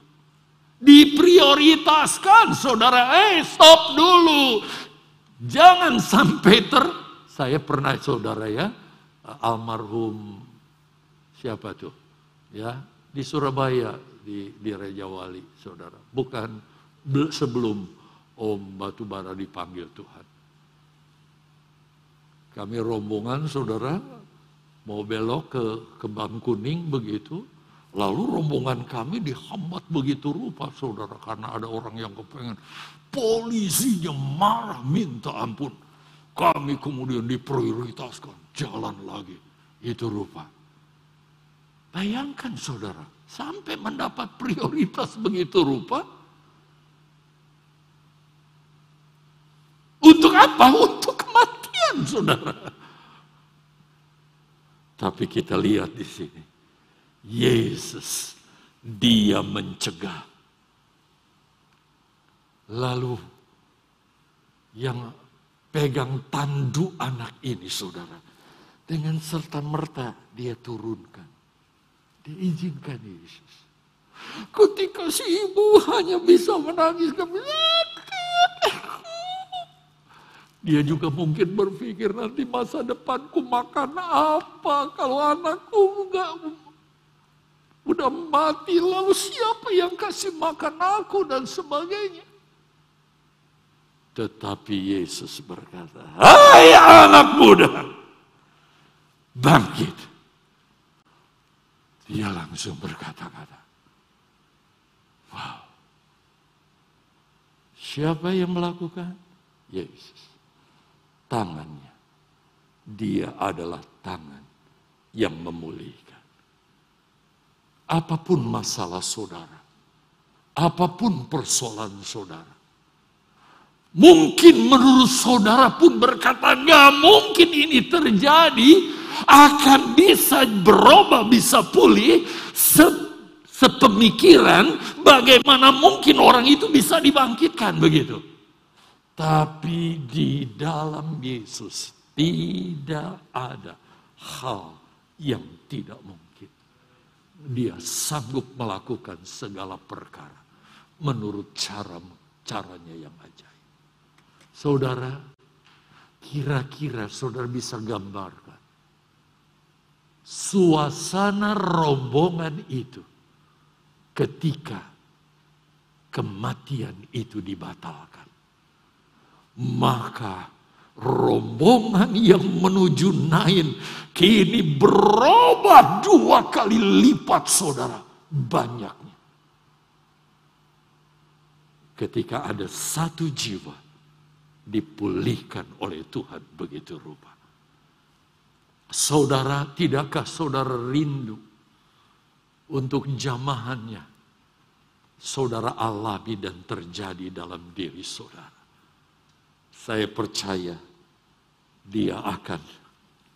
Diprioritaskan saudara, eh stop dulu. Jangan sampai ter, saya pernah saudara ya, almarhum siapa tuh? Ya, di Surabaya, di, di Reja Wali saudara. Bukan sebelum Om Batubara dipanggil Tuhan. Kami rombongan saudara mau belok ke Kembang Kuning begitu, Lalu rombongan kami dihambat begitu rupa saudara karena ada orang yang kepengen. Polisinya marah minta ampun. Kami kemudian diprioritaskan jalan lagi. Itu rupa. Bayangkan saudara, sampai mendapat prioritas begitu rupa. Untuk apa? Untuk kematian saudara. Tapi kita lihat di sini Yesus, dia mencegah. Lalu yang pegang tandu anak ini saudara. Dengan serta merta dia turunkan. Diizinkan Yesus. Ketika si ibu hanya bisa menangis. Dia juga mungkin berpikir nanti masa depanku makan apa kalau anakku enggak Udah mati lalu siapa yang kasih makan aku dan sebagainya. Tetapi Yesus berkata, Hai anak muda, bangkit. Dia langsung berkata-kata, wow. Siapa yang melakukan? Yesus. Tangannya. Dia adalah tangan yang memulihkan. Apa pun masalah saudara, apa pun persoalan saudara, mungkin menurut saudara pun berkata, nggak mungkin ini terjadi, akan bisa berubah, bisa pulih, se sepemikiran, bagaimana mungkin orang itu bisa dibangkitkan begitu. Tapi di dalam Yesus tidak ada hal yang tidak mungkin. Dia sanggup melakukan segala perkara menurut cara caranya yang ajaib. Saudara, kira-kira saudara bisa gambarkan suasana rombongan itu ketika kematian itu dibatalkan. Maka rombongan yang menuju Nain kini berubah dua kali lipat saudara banyaknya. Ketika ada satu jiwa dipulihkan oleh Tuhan begitu rupa. Saudara, tidakkah saudara rindu untuk jamahannya? Saudara alami dan terjadi dalam diri saudara. Saya percaya dia akan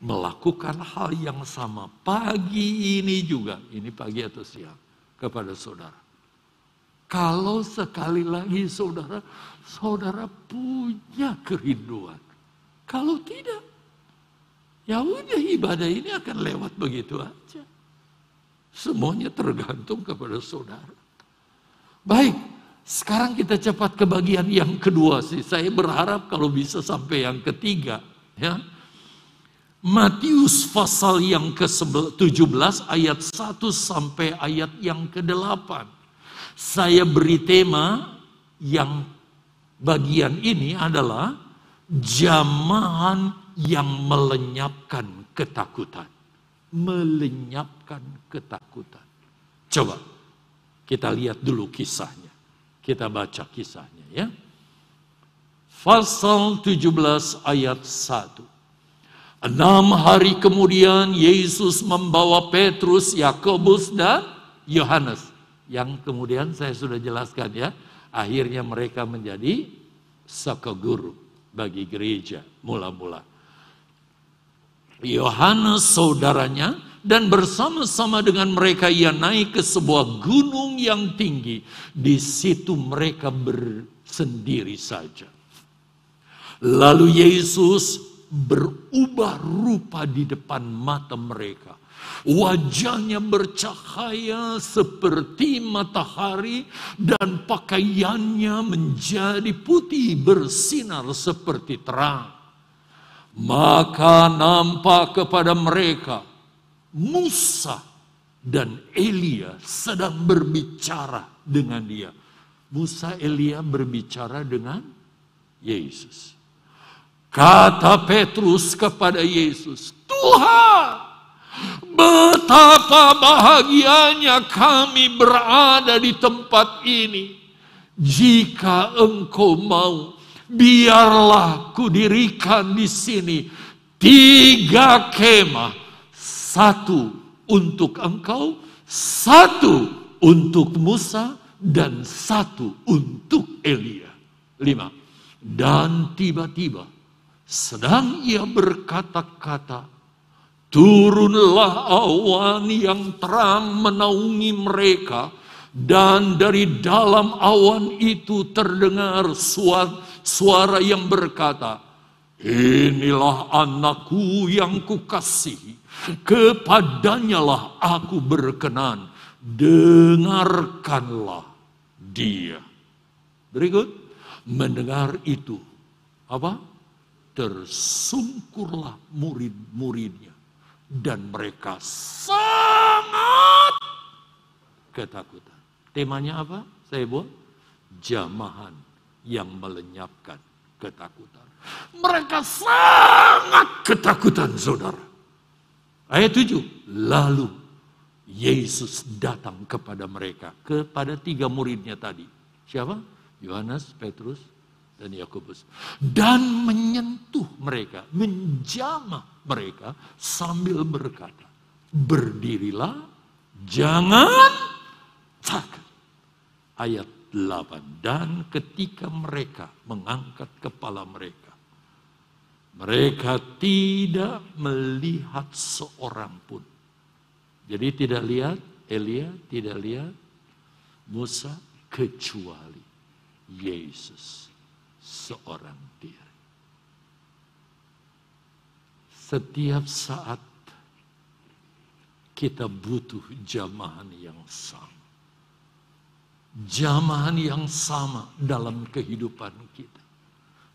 melakukan hal yang sama pagi ini juga, ini pagi atau siang, kepada saudara. Kalau sekali lagi saudara, saudara punya kerinduan. Kalau tidak, ya udah ibadah ini akan lewat begitu aja. Semuanya tergantung kepada saudara. Baik, sekarang kita cepat ke bagian yang kedua sih. Saya berharap kalau bisa sampai yang ketiga. Ya. Matius pasal yang ke-17 ayat 1 sampai ayat yang ke-8. Saya beri tema yang bagian ini adalah jamahan yang melenyapkan ketakutan. Melenyapkan ketakutan. Coba kita lihat dulu kisahnya. Kita baca kisahnya ya. Pasal 17 ayat 1. Enam hari kemudian Yesus membawa Petrus, Yakobus dan Yohanes. Yang kemudian saya sudah jelaskan ya. Akhirnya mereka menjadi sekeguru bagi gereja mula-mula. Yohanes saudaranya dan bersama-sama dengan mereka ia naik ke sebuah gunung yang tinggi. Di situ mereka bersendiri saja. Lalu Yesus berubah rupa di depan mata mereka. Wajahnya bercahaya seperti matahari dan pakaiannya menjadi putih bersinar seperti terang. Maka nampak kepada mereka Musa dan Elia sedang berbicara dengan dia. Musa Elia berbicara dengan Yesus. Kata Petrus kepada Yesus, Tuhan, betapa bahagianya kami berada di tempat ini. Jika engkau mau, biarlah kudirikan di sini tiga kemah. Satu untuk engkau, satu untuk Musa, dan satu untuk Elia. Lima. Dan tiba-tiba sedang ia berkata-kata, turunlah awan yang terang menaungi mereka, dan dari dalam awan itu terdengar suara, suara yang berkata, Inilah anakku yang kukasihi, kepadanyalah aku berkenan, dengarkanlah dia. Berikut, mendengar itu, apa? tersungkurlah murid-muridnya dan mereka sangat ketakutan. Temanya apa? Saya buat jamahan yang melenyapkan ketakutan. Mereka sangat ketakutan saudara. Ayat 7. Lalu Yesus datang kepada mereka. Kepada tiga muridnya tadi. Siapa? Yohanes, Petrus, dan Yakobus. Dan menyentuh mereka. Menjamah mereka sambil berkata. Berdirilah, jangan takut. Ayat 8. Dan ketika mereka mengangkat kepala mereka, mereka tidak melihat seorang pun. Jadi tidak lihat Elia, tidak lihat Musa, kecuali Yesus seorang diri. Setiap saat kita butuh jamahan yang sama jamahan yang sama dalam kehidupan kita.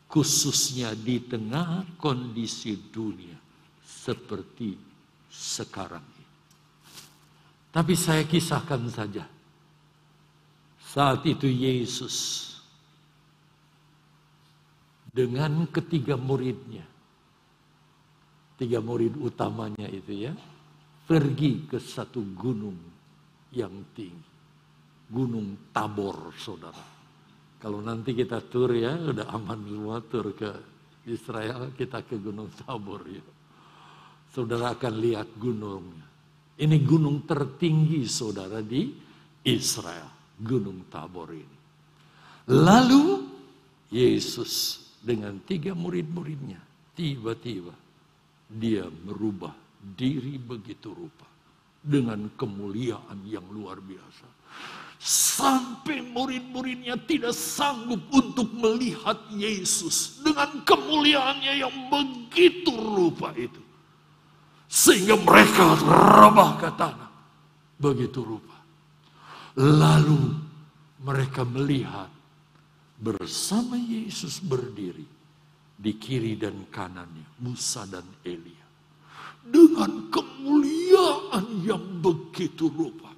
Khususnya di tengah kondisi dunia seperti sekarang ini. Tapi saya kisahkan saja. Saat itu Yesus dengan ketiga muridnya. Tiga murid utamanya itu ya. Pergi ke satu gunung yang tinggi. Gunung Tabor, saudara. Kalau nanti kita tur ya, udah aman semua tur ke Israel, kita ke Gunung Tabor ya. Saudara akan lihat gunungnya. Ini gunung tertinggi saudara di Israel, Gunung Tabor ini. Lalu Yesus dengan tiga murid-muridnya, tiba-tiba dia merubah diri begitu rupa dengan kemuliaan yang luar biasa. Sampai murid-muridnya tidak sanggup untuk melihat Yesus dengan kemuliaannya yang begitu rupa itu. Sehingga mereka rebah ke tanah. Begitu rupa. Lalu mereka melihat bersama Yesus berdiri di kiri dan kanannya Musa dan Elia. Dengan kemuliaan yang begitu rupa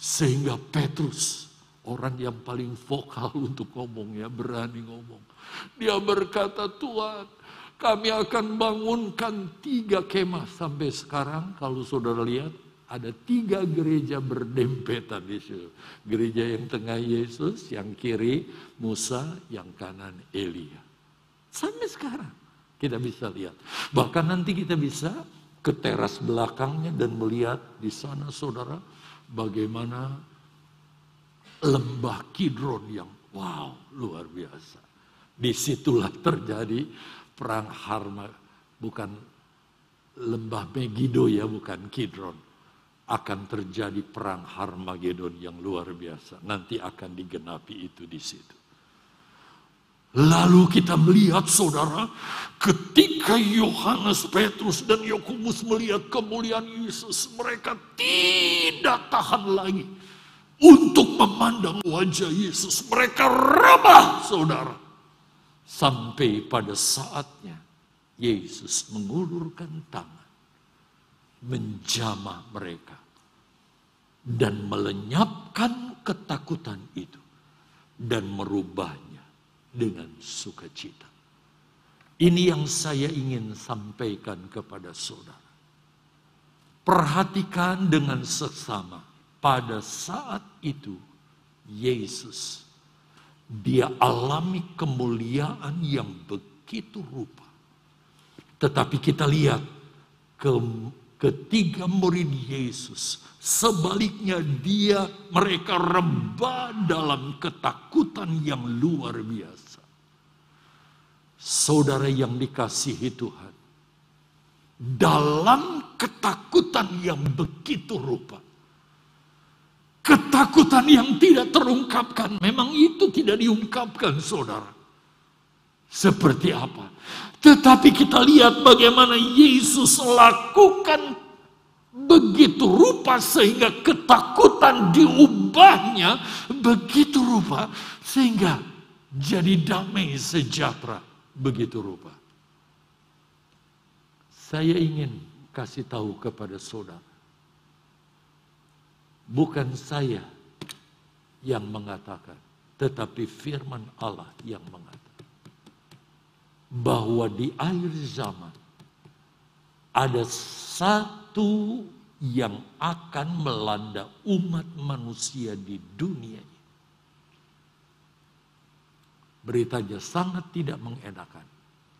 sehingga Petrus, orang yang paling vokal untuk ngomong ya, berani ngomong. Dia berkata, Tuhan, kami akan bangunkan tiga kemah sampai sekarang. Kalau saudara lihat, ada tiga gereja berdempetan di situ. Gereja yang tengah Yesus, yang kiri Musa, yang kanan Elia. Sampai sekarang kita bisa lihat. Bahkan nanti kita bisa ke teras belakangnya dan melihat di sana saudara bagaimana lembah Kidron yang wow luar biasa. Di situlah terjadi perang Harma, bukan lembah Megido ya, bukan Kidron. Akan terjadi perang Harmagedon yang luar biasa. Nanti akan digenapi itu di situ. Lalu kita melihat saudara, ketika Yohanes, Petrus, dan Yakobus melihat kemuliaan Yesus, mereka tidak tahan lagi untuk memandang wajah Yesus. Mereka rebah, saudara. Sampai pada saatnya Yesus mengulurkan tangan, menjamah mereka, dan melenyapkan ketakutan itu, dan merubahnya dengan sukacita. Ini yang saya ingin sampaikan kepada saudara. Perhatikan dengan seksama pada saat itu Yesus dia alami kemuliaan yang begitu rupa. Tetapi kita lihat ke, ketiga murid Yesus Sebaliknya dia mereka rebah dalam ketakutan yang luar biasa. Saudara yang dikasihi Tuhan. Dalam ketakutan yang begitu rupa. Ketakutan yang tidak terungkapkan. Memang itu tidak diungkapkan saudara. Seperti apa? Tetapi kita lihat bagaimana Yesus lakukan begitu rupa sehingga ketakutan diubahnya begitu rupa sehingga jadi damai sejahtera begitu rupa. Saya ingin kasih tahu kepada saudara. Bukan saya yang mengatakan, tetapi firman Allah yang mengatakan. Bahwa di akhir zaman ada satu yang akan melanda umat manusia di dunia ini. Beritanya sangat tidak mengenakan,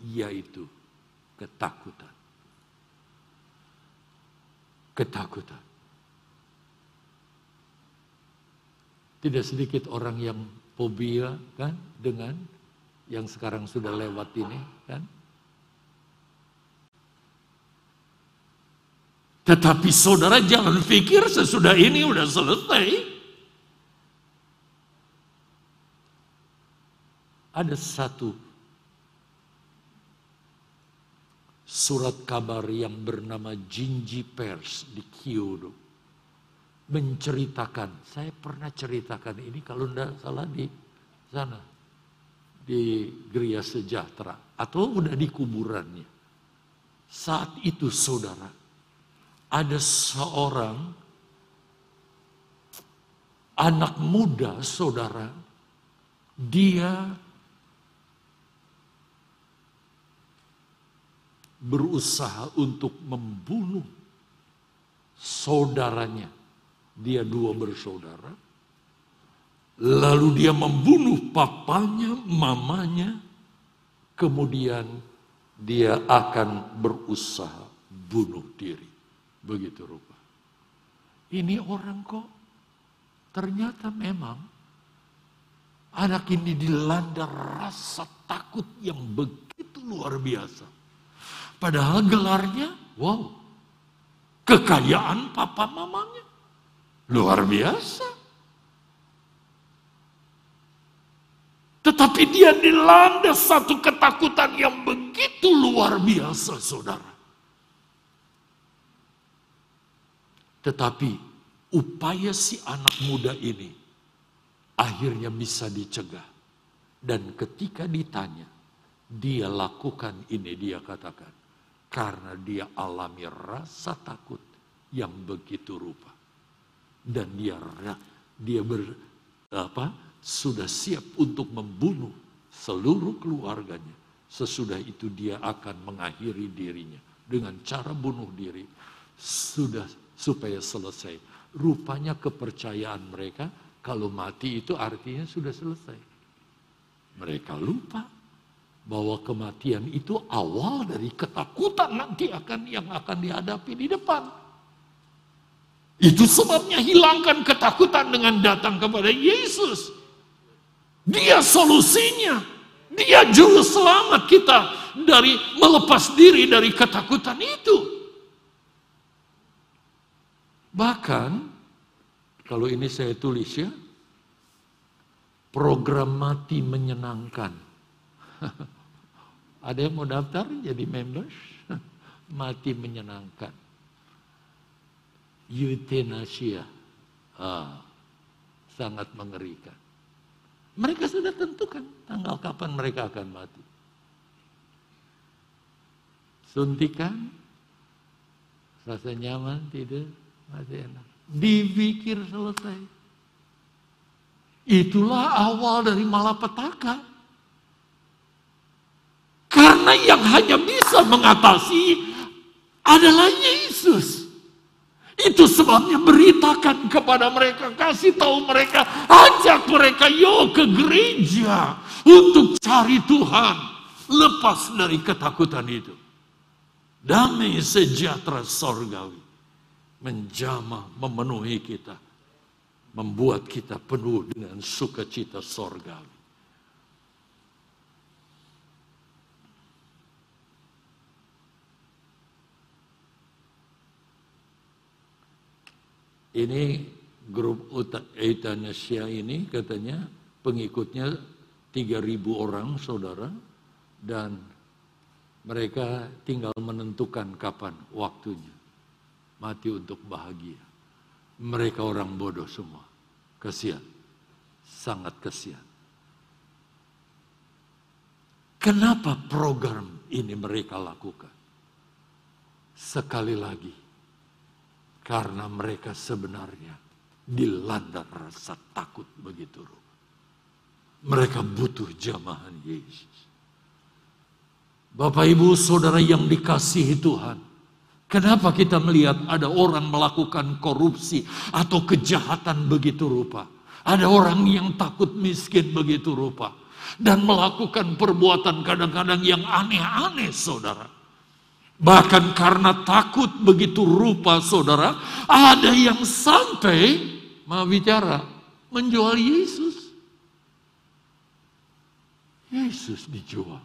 yaitu ketakutan. Ketakutan. Tidak sedikit orang yang fobia kan dengan yang sekarang sudah lewat ini kan. Tetapi saudara jangan pikir sesudah ini udah selesai. Ada satu surat kabar yang bernama Jinji Pers di Kyoto menceritakan, saya pernah ceritakan ini kalau tidak salah di sana, di Geria Sejahtera, atau udah di kuburannya. Saat itu saudara, ada seorang anak muda saudara, dia berusaha untuk membunuh saudaranya dia dua bersaudara. Lalu dia membunuh papanya, mamanya. Kemudian dia akan berusaha bunuh diri. Begitu rupa. Ini orang kok ternyata memang anak ini dilanda rasa takut yang begitu luar biasa. Padahal gelarnya, wow, kekayaan papa mamanya. Luar biasa. Tetapi dia dilanda satu ketakutan yang begitu luar biasa, saudara. Tetapi upaya si anak muda ini akhirnya bisa dicegah. Dan ketika ditanya, dia lakukan ini, dia katakan. Karena dia alami rasa takut yang begitu rupa dan dia dia ber, apa sudah siap untuk membunuh seluruh keluarganya. Sesudah itu dia akan mengakhiri dirinya dengan cara bunuh diri sudah supaya selesai. Rupanya kepercayaan mereka kalau mati itu artinya sudah selesai. Mereka lupa bahwa kematian itu awal dari ketakutan nanti akan yang akan dihadapi di depan. Itu sebabnya hilangkan ketakutan dengan datang kepada Yesus. Dia solusinya. Dia juru selamat kita dari melepas diri dari ketakutan itu. Bahkan kalau ini saya tulis ya, program mati menyenangkan. Ada yang mau daftar jadi members? Mati menyenangkan euthanasia. Ah, sangat mengerikan. Mereka sudah tentukan tanggal kapan mereka akan mati. Suntikan, rasa nyaman, tidak, masih enak. Dipikir selesai. Itulah awal dari malapetaka. Karena yang hanya bisa mengatasi adalah Yesus. Itu sebabnya beritakan kepada mereka, kasih tahu mereka, ajak mereka yuk ke gereja untuk cari Tuhan. Lepas dari ketakutan itu. Damai sejahtera sorgawi menjamah memenuhi kita. Membuat kita penuh dengan sukacita sorgawi. Ini grup euthanasia ini katanya pengikutnya 3000 orang saudara dan mereka tinggal menentukan kapan waktunya mati untuk bahagia. Mereka orang bodoh semua. Kesian. Sangat kesian. Kenapa program ini mereka lakukan? Sekali lagi, karena mereka sebenarnya dilanda rasa takut begitu rupa. Mereka butuh jamahan Yesus. Bapak Ibu Saudara yang dikasihi Tuhan. Kenapa kita melihat ada orang melakukan korupsi atau kejahatan begitu rupa? Ada orang yang takut miskin begitu rupa. Dan melakukan perbuatan kadang-kadang yang aneh-aneh saudara. Bahkan karena takut begitu rupa saudara. Ada yang sampai mau bicara menjual Yesus. Yesus dijual.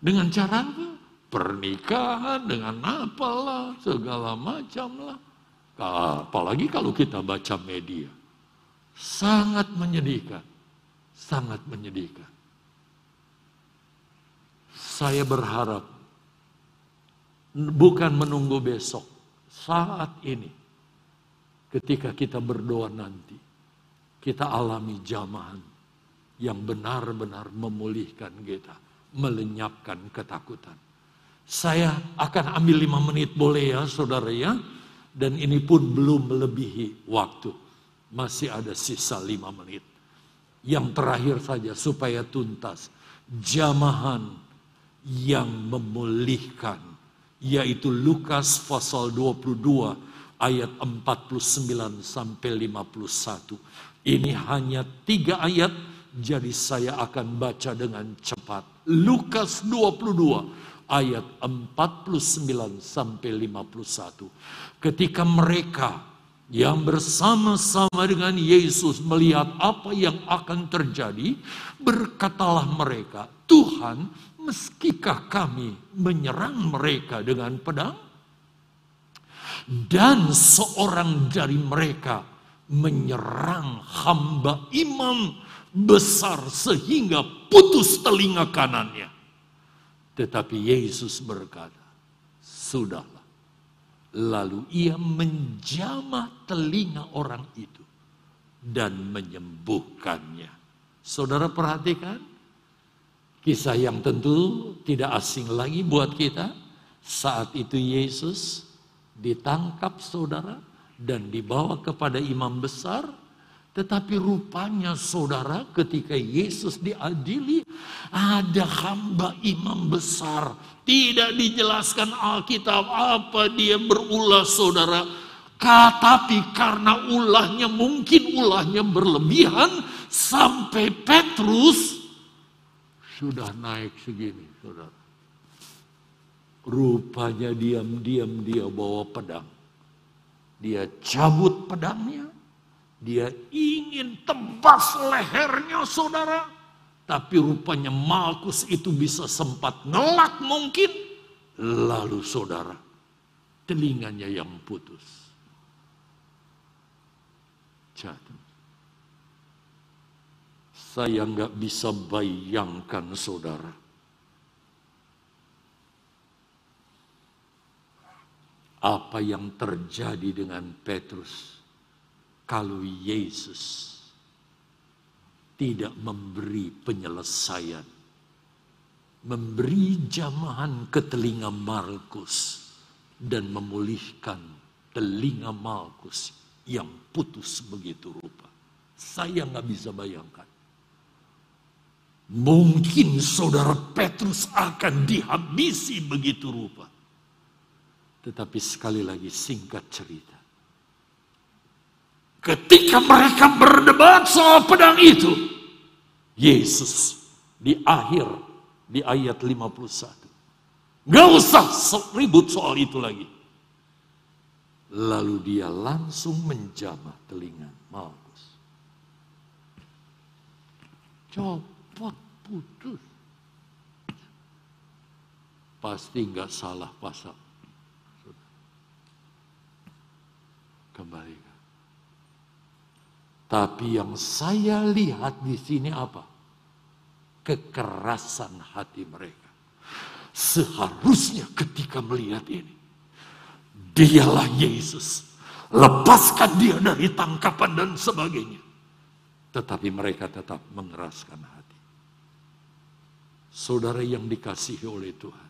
Dengan cara apa? Pernikahan dengan apalah, segala macam lah. Apalagi kalau kita baca media. Sangat menyedihkan. Sangat menyedihkan. Saya berharap bukan menunggu besok, saat ini ketika kita berdoa nanti, kita alami jamahan yang benar-benar memulihkan kita, melenyapkan ketakutan. Saya akan ambil lima menit boleh ya saudara ya. Dan ini pun belum melebihi waktu. Masih ada sisa lima menit. Yang terakhir saja supaya tuntas. Jamahan yang memulihkan. Yaitu Lukas pasal 22 ayat 49 sampai 51. Ini hanya tiga ayat jadi saya akan baca dengan cepat. Lukas 22 ayat 49 sampai 51. Ketika mereka yang bersama-sama dengan Yesus melihat apa yang akan terjadi, berkatalah mereka, "Tuhan, meskikah kami menyerang mereka dengan pedang?" Dan seorang dari mereka menyerang hamba imam besar sehingga putus telinga kanannya. Tetapi Yesus berkata, "Sudahlah." Lalu ia menjamah telinga orang itu dan menyembuhkannya. Saudara perhatikan, kisah yang tentu tidak asing lagi buat kita. Saat itu Yesus ditangkap saudara dan dibawa kepada imam besar tetapi rupanya saudara ketika Yesus diadili ada hamba imam besar. Tidak dijelaskan Alkitab apa dia berulah saudara. Tapi karena ulahnya mungkin ulahnya berlebihan sampai Petrus sudah naik segini saudara. Rupanya diam-diam dia bawa pedang. Dia cabut pedangnya dia ingin tebas lehernya saudara. Tapi rupanya Malkus itu bisa sempat ngelak mungkin. Lalu saudara, telinganya yang putus. Jatuh. Saya nggak bisa bayangkan saudara. Apa yang terjadi dengan Petrus kalau Yesus tidak memberi penyelesaian, memberi jamahan ke telinga Markus dan memulihkan telinga Markus yang putus begitu rupa. Saya nggak bisa bayangkan. Mungkin saudara Petrus akan dihabisi begitu rupa. Tetapi sekali lagi singkat cerita. Ketika mereka berdebat soal pedang itu, Yesus di akhir di ayat 51. Gak usah ribut soal itu lagi. Lalu dia langsung menjamah telinga Malkus. Copot putus. Pasti nggak salah pasal. Kembali tapi yang saya lihat di sini apa? Kekerasan hati mereka. Seharusnya ketika melihat ini, dialah Yesus. Lepaskan dia dari tangkapan dan sebagainya. Tetapi mereka tetap mengeraskan hati. Saudara yang dikasihi oleh Tuhan.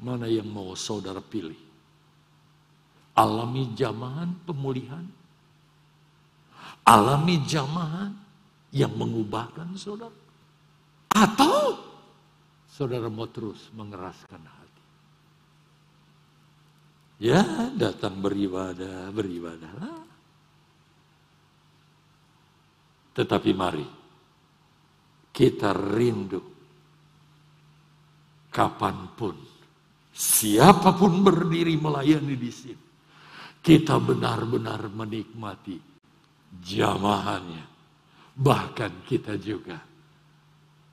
Mana yang mau saudara pilih? alami jamahan pemulihan, alami jamahan yang mengubahkan saudara? Atau saudara mau terus mengeraskan hati? Ya, datang beribadah, beribadahlah. Tetapi mari kita rindu kapan pun, siapa pun berdiri melayani di sini, kita benar-benar menikmati jamahannya. Bahkan kita juga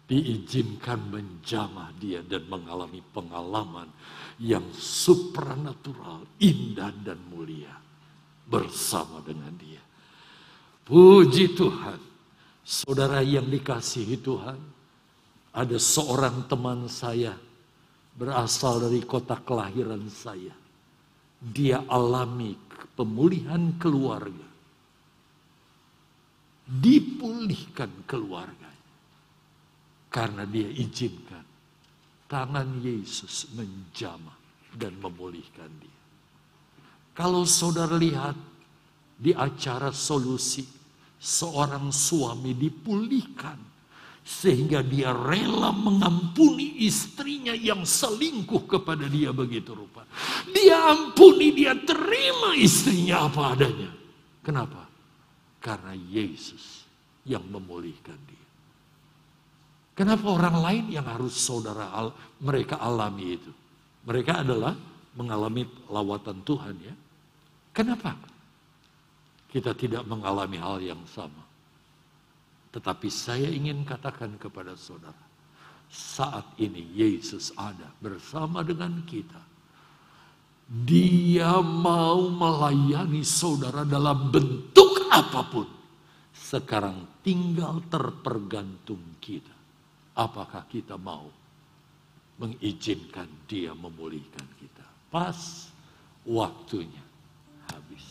diizinkan menjamah dia dan mengalami pengalaman yang supranatural, indah dan mulia bersama dengan dia. Puji Tuhan. Saudara yang dikasihi Tuhan, ada seorang teman saya berasal dari kota kelahiran saya. Dia alami pemulihan keluarga. Dipulihkan keluarga. Karena dia izinkan tangan Yesus menjamah dan memulihkan dia. Kalau saudara lihat di acara solusi seorang suami dipulihkan sehingga dia rela mengampuni istrinya yang selingkuh kepada dia begitu rupa. Dia ampuni, dia terima istrinya apa adanya. Kenapa? Karena Yesus yang memulihkan dia. Kenapa orang lain yang harus saudara al mereka alami itu? Mereka adalah mengalami lawatan Tuhan ya. Kenapa? Kita tidak mengalami hal yang sama. Tetapi saya ingin katakan kepada saudara, saat ini Yesus ada bersama dengan kita. Dia mau melayani saudara dalam bentuk apa pun. Sekarang tinggal terpergantung kita. Apakah kita mau mengizinkan dia memulihkan kita? Pas waktunya habis.